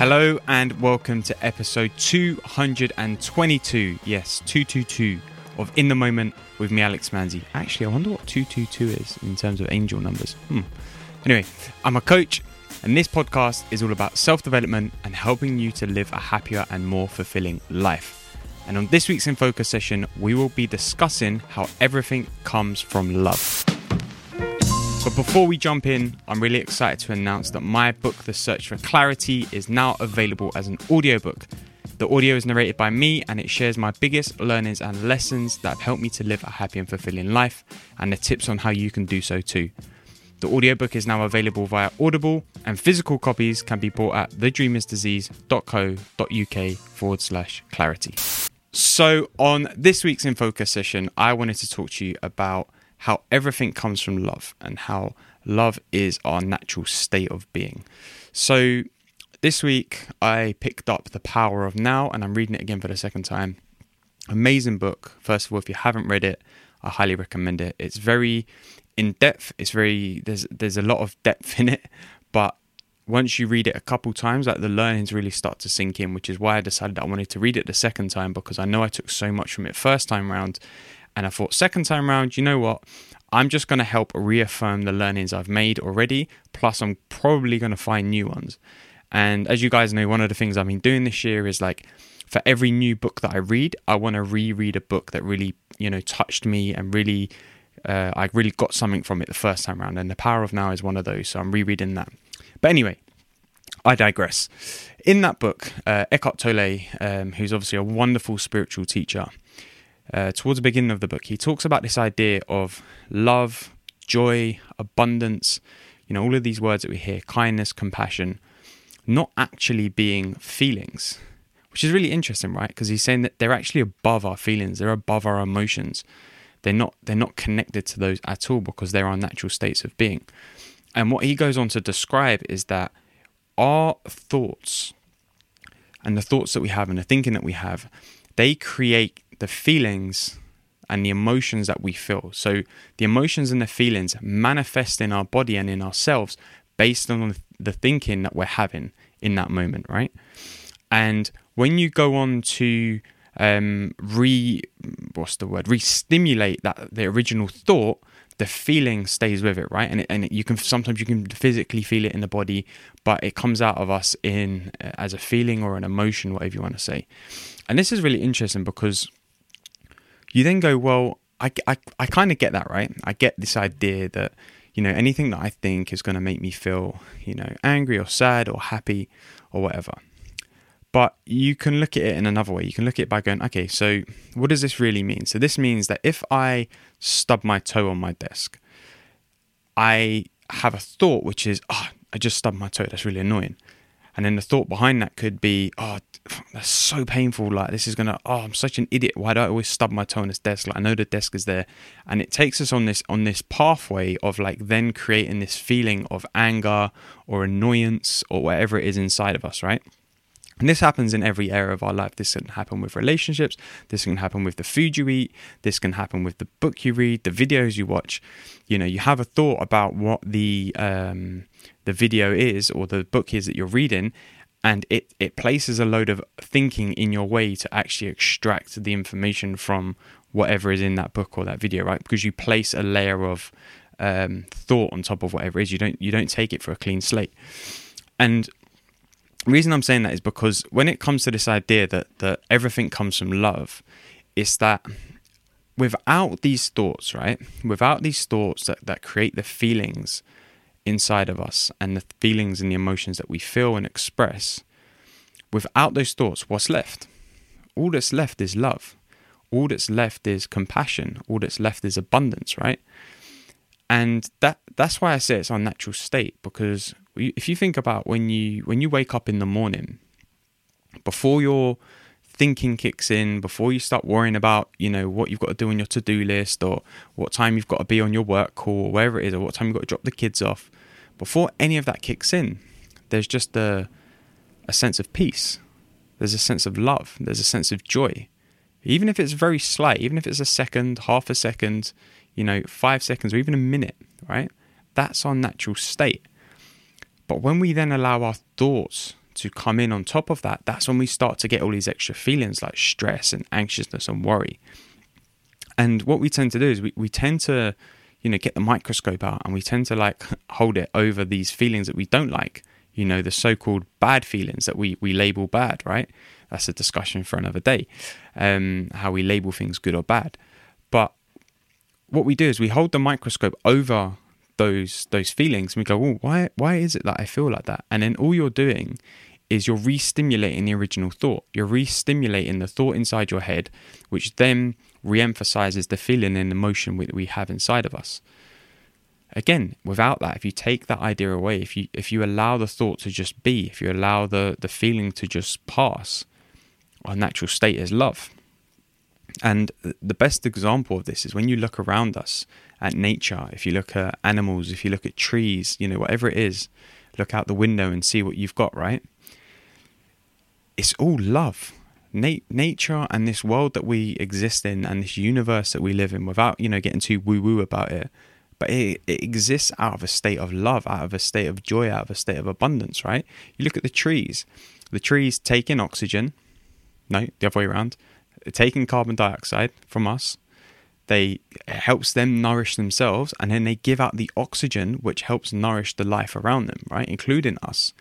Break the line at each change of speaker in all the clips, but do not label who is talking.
Hello and welcome to episode 222. Yes, 222 of In the Moment with me, Alex Manzi. Actually, I wonder what 222 is in terms of angel numbers. Hmm. Anyway, I'm a coach, and this podcast is all about self development and helping you to live a happier and more fulfilling life. And on this week's In Focus session, we will be discussing how everything comes from love. But before we jump in, I'm really excited to announce that my book, The Search for Clarity, is now available as an audiobook. The audio is narrated by me and it shares my biggest learnings and lessons that have helped me to live a happy and fulfilling life and the tips on how you can do so too. The audiobook is now available via Audible and physical copies can be bought at thedreamersdisease.co.uk forward slash clarity. So, on this week's In Focus session, I wanted to talk to you about how everything comes from love and how love is our natural state of being. So, this week I picked up The Power of Now and I'm reading it again for the second time. Amazing book. First of all, if you haven't read it, I highly recommend it. It's very in depth. It's very there's there's a lot of depth in it, but once you read it a couple times, like the learnings really start to sink in, which is why I decided I wanted to read it the second time because I know I took so much from it first time round and I thought, second time round, you know what? I'm just going to help reaffirm the learnings I've made already. Plus, I'm probably going to find new ones. And as you guys know, one of the things I've been doing this year is like for every new book that I read, I want to reread a book that really, you know, touched me and really, uh, I really got something from it the first time around. And The Power of Now is one of those. So I'm rereading that. But anyway, I digress. In that book, uh, Eckhart Tolle, um, who's obviously a wonderful spiritual teacher, uh, towards the beginning of the book, he talks about this idea of love, joy, abundance, you know, all of these words that we hear kindness, compassion not actually being feelings, which is really interesting, right? Because he's saying that they're actually above our feelings, they're above our emotions. They're not they're not connected to those at all because they're our natural states of being. And what he goes on to describe is that our thoughts and the thoughts that we have and the thinking that we have, they create the feelings and the emotions that we feel. So the emotions and the feelings manifest in our body and in ourselves based on the thinking that we're having in that moment, right? And when you go on to um, re what's the word re-stimulate that the original thought the feeling stays with it right and, it, and you can sometimes you can physically feel it in the body but it comes out of us in as a feeling or an emotion whatever you want to say and this is really interesting because you then go, well, I, I, I kind of get that, right? I get this idea that, you know, anything that I think is going to make me feel, you know, angry or sad or happy or whatever. But you can look at it in another way. You can look at it by going, okay, so what does this really mean? So this means that if I stub my toe on my desk, I have a thought which is, oh, I just stubbed my toe. That's really annoying. And then the thought behind that could be, oh, that's so painful. Like, this is going to, oh, I'm such an idiot. Why do I always stub my toe on this desk? Like, I know the desk is there. And it takes us on this, on this pathway of like then creating this feeling of anger or annoyance or whatever it is inside of us, right? And this happens in every area of our life. This can happen with relationships. This can happen with the food you eat. This can happen with the book you read, the videos you watch. You know, you have a thought about what the um, the video is or the book is that you're reading, and it it places a load of thinking in your way to actually extract the information from whatever is in that book or that video, right? Because you place a layer of um, thought on top of whatever it is. You don't you don't take it for a clean slate, and reason I'm saying that is because when it comes to this idea that that everything comes from love, it's that without these thoughts, right? Without these thoughts that, that create the feelings inside of us and the feelings and the emotions that we feel and express, without those thoughts, what's left? All that's left is love. All that's left is compassion. All that's left is abundance, right? And that that's why I say it's our natural state because if you think about when you when you wake up in the morning, before your thinking kicks in, before you start worrying about you know what you've got to do on your to do list or what time you've got to be on your work call or wherever it is or what time you've got to drop the kids off, before any of that kicks in, there's just a a sense of peace. There's a sense of love. There's a sense of joy. Even if it's very slight, even if it's a second, half a second, you know, five seconds or even a minute, right? That's our natural state. But when we then allow our thoughts to come in on top of that, that's when we start to get all these extra feelings like stress and anxiousness and worry. And what we tend to do is we, we tend to, you know, get the microscope out and we tend to like hold it over these feelings that we don't like, you know, the so called bad feelings that we, we label bad, right? That's a discussion for another day, um, how we label things good or bad. But what we do is we hold the microscope over those those feelings and we go, oh, why why is it that I feel like that? And then all you're doing is you're re-stimulating the original thought. You're re-stimulating the thought inside your head, which then re-emphasizes the feeling and emotion that we have inside of us. Again, without that, if you take that idea away, if you if you allow the thought to just be, if you allow the the feeling to just pass, our natural state is love. And the best example of this is when you look around us at nature, if you look at animals, if you look at trees, you know, whatever it is, look out the window and see what you've got, right? It's all love. Na- nature and this world that we exist in and this universe that we live in without, you know, getting too woo woo about it. But it, it exists out of a state of love, out of a state of joy, out of a state of abundance, right? You look at the trees. The trees take in oxygen. No, the other way around. Taking carbon dioxide from us they helps them nourish themselves and then they give out the oxygen which helps nourish the life around them right including us.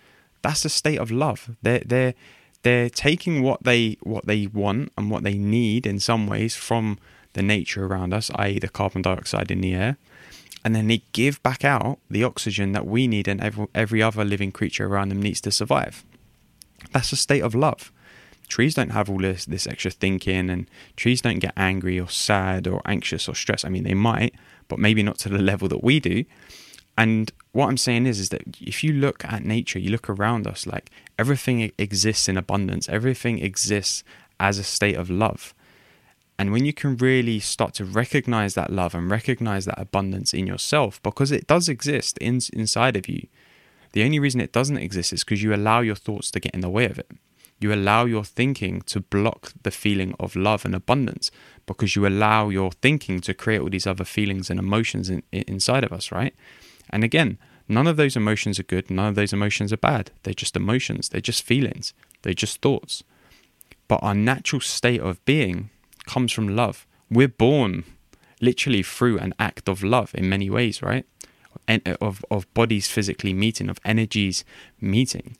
That's a state of love. They're they're they're taking what they what they want and what they need in some ways from the nature around us i.e the carbon dioxide in the air and then they give back out the oxygen that we need and every, every other living creature around them needs to survive. That's a state of love trees don't have all this this extra thinking and trees don't get angry or sad or anxious or stressed. I mean they might but maybe not to the level that we do. And what i'm saying is is that if you look at nature you look around us like everything exists in abundance. Everything exists as a state of love. And when you can really start to recognize that love and recognize that abundance in yourself because it does exist in, inside of you the only reason it doesn't exist is because you allow your thoughts to get in the way of it you allow your thinking to block the feeling of love and abundance because you allow your thinking to create all these other feelings and emotions in, inside of us, right? And again, none of those emotions are good, none of those emotions are bad. They're just emotions, they're just feelings, they're just thoughts. But our natural state of being comes from love. We're born literally through an act of love in many ways, right? Of, of bodies physically meeting, of energies meeting.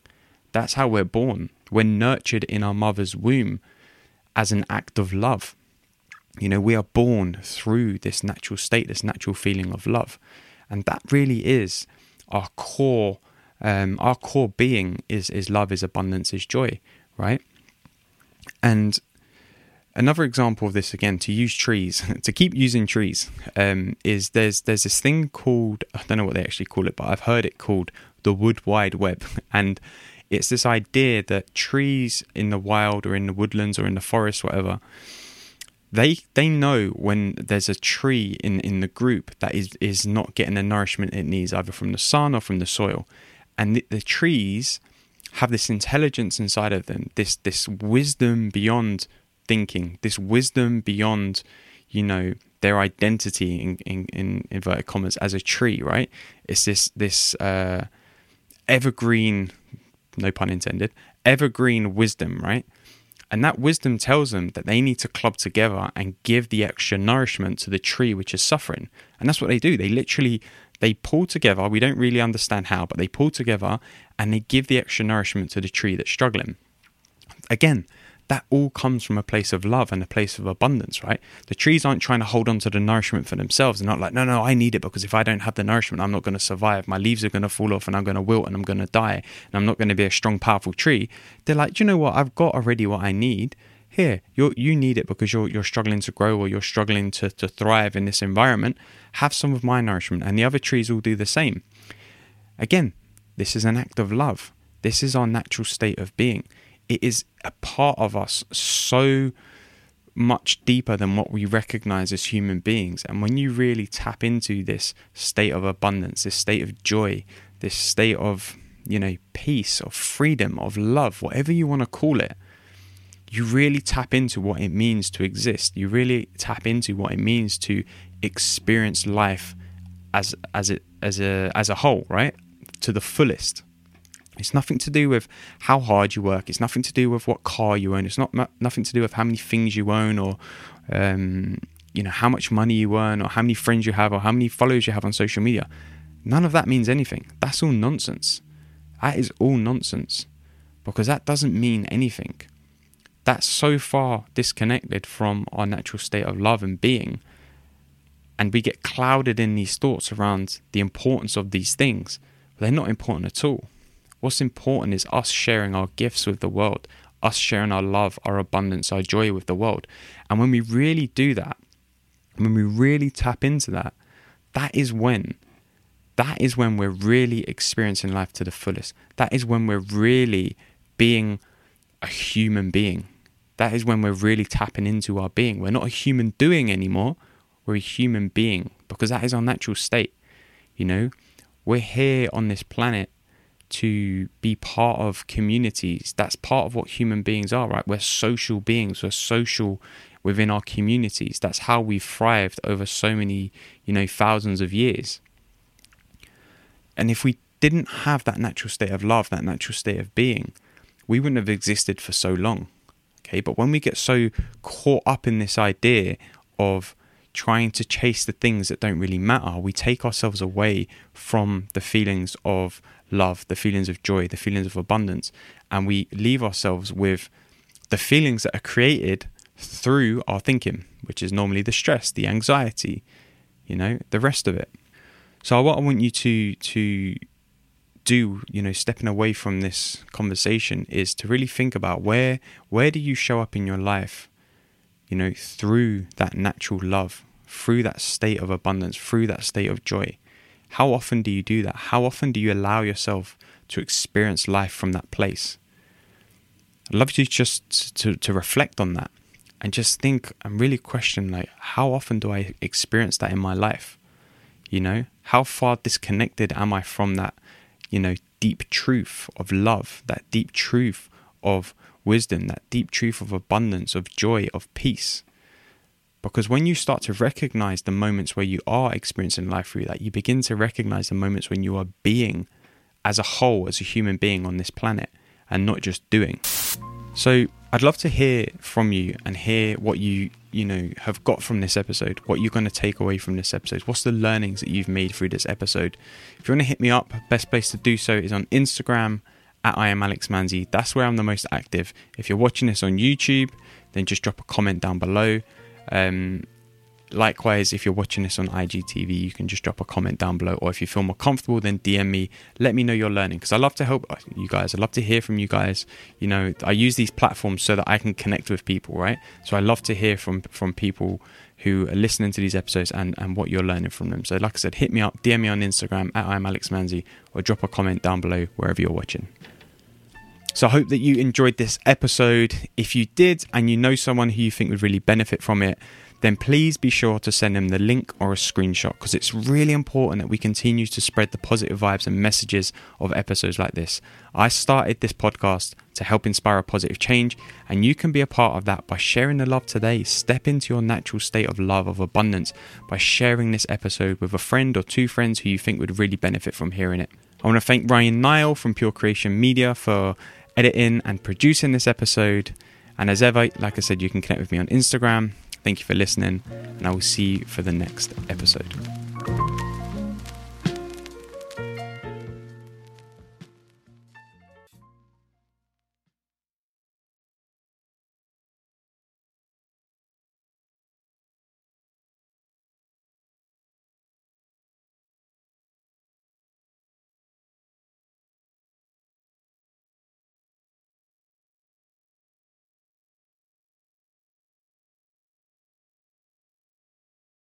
That's how we're born. We're nurtured in our mother's womb as an act of love. You know, we are born through this natural state, this natural feeling of love. And that really is our core, um, our core being is, is love, is abundance, is joy, right? And another example of this again to use trees to keep using trees um, is there's there's this thing called I don't know what they actually call it but I've heard it called the wood wide web and it's this idea that trees in the wild or in the woodlands or in the forest, whatever, they they know when there's a tree in, in the group that is, is not getting the nourishment it needs either from the sun or from the soil. And the, the trees have this intelligence inside of them, this this wisdom beyond thinking, this wisdom beyond, you know, their identity in, in, in inverted commas as a tree, right? It's this this uh, evergreen no pun intended, evergreen wisdom, right? And that wisdom tells them that they need to club together and give the extra nourishment to the tree which is suffering. And that's what they do. They literally they pull together. We don't really understand how, but they pull together and they give the extra nourishment to the tree that's struggling. Again, that all comes from a place of love and a place of abundance, right? The trees aren't trying to hold on to the nourishment for themselves. They're not like, no, no, I need it because if I don't have the nourishment, I'm not going to survive. My leaves are going to fall off and I'm going to wilt and I'm going to die and I'm not going to be a strong, powerful tree. They're like, do you know what? I've got already what I need. Here, you you need it because you're you're struggling to grow or you're struggling to, to thrive in this environment. Have some of my nourishment, and the other trees will do the same. Again, this is an act of love. This is our natural state of being it is a part of us so much deeper than what we recognize as human beings. And when you really tap into this state of abundance, this state of joy, this state of, you know, peace, of freedom, of love, whatever you want to call it, you really tap into what it means to exist. You really tap into what it means to experience life as as it as a as a whole, right? To the fullest. It's nothing to do with how hard you work. It's nothing to do with what car you own. It's not nothing to do with how many things you own or um, you know how much money you earn or how many friends you have or how many followers you have on social media. None of that means anything. That's all nonsense. That is all nonsense because that doesn't mean anything. That's so far disconnected from our natural state of love and being. And we get clouded in these thoughts around the importance of these things. They're not important at all. What's important is us sharing our gifts with the world, us sharing our love, our abundance, our joy with the world. And when we really do that, when we really tap into that, that is when that is when we're really experiencing life to the fullest. That is when we're really being a human being. That is when we're really tapping into our being. We're not a human doing anymore, we're a human being because that is our natural state. You know, we're here on this planet to be part of communities. That's part of what human beings are, right? We're social beings, we're social within our communities. That's how we've thrived over so many, you know, thousands of years. And if we didn't have that natural state of love, that natural state of being, we wouldn't have existed for so long. Okay, but when we get so caught up in this idea of trying to chase the things that don't really matter, we take ourselves away from the feelings of love, the feelings of joy, the feelings of abundance, and we leave ourselves with the feelings that are created through our thinking, which is normally the stress, the anxiety, you know, the rest of it. So what I want you to to do, you know, stepping away from this conversation is to really think about where where do you show up in your life, you know, through that natural love, through that state of abundance, through that state of joy. How often do you do that? How often do you allow yourself to experience life from that place? I'd love you just to, to reflect on that and just think and really question like how often do I experience that in my life? You know, how far disconnected am I from that, you know, deep truth of love, that deep truth of wisdom, that deep truth of abundance, of joy, of peace? Because when you start to recognize the moments where you are experiencing life through that, you begin to recognize the moments when you are being as a whole, as a human being on this planet, and not just doing. So I'd love to hear from you and hear what you you know have got from this episode, what you're going to take away from this episode. What's the learnings that you've made through this episode? If you want to hit me up, best place to do so is on Instagram at I am Alex Manzi. That's where I'm the most active. If you're watching this on YouTube, then just drop a comment down below. Um, Likewise, if you're watching this on IGTV, you can just drop a comment down below, or if you feel more comfortable, then DM me. Let me know you're learning because I love to help you guys. I love to hear from you guys. You know, I use these platforms so that I can connect with people, right? So I love to hear from from people who are listening to these episodes and, and what you're learning from them. So, like I said, hit me up, DM me on Instagram at I'm Alex Manzi, or drop a comment down below wherever you're watching. So I hope that you enjoyed this episode. If you did, and you know someone who you think would really benefit from it, then please be sure to send them the link or a screenshot because it's really important that we continue to spread the positive vibes and messages of episodes like this. I started this podcast to help inspire a positive change, and you can be a part of that by sharing the love today. Step into your natural state of love, of abundance, by sharing this episode with a friend or two friends who you think would really benefit from hearing it. I want to thank Ryan Nile from Pure Creation Media for editing and producing this episode. And as ever, like I said, you can connect with me on Instagram Thank you for listening, and I will see you for the next episode.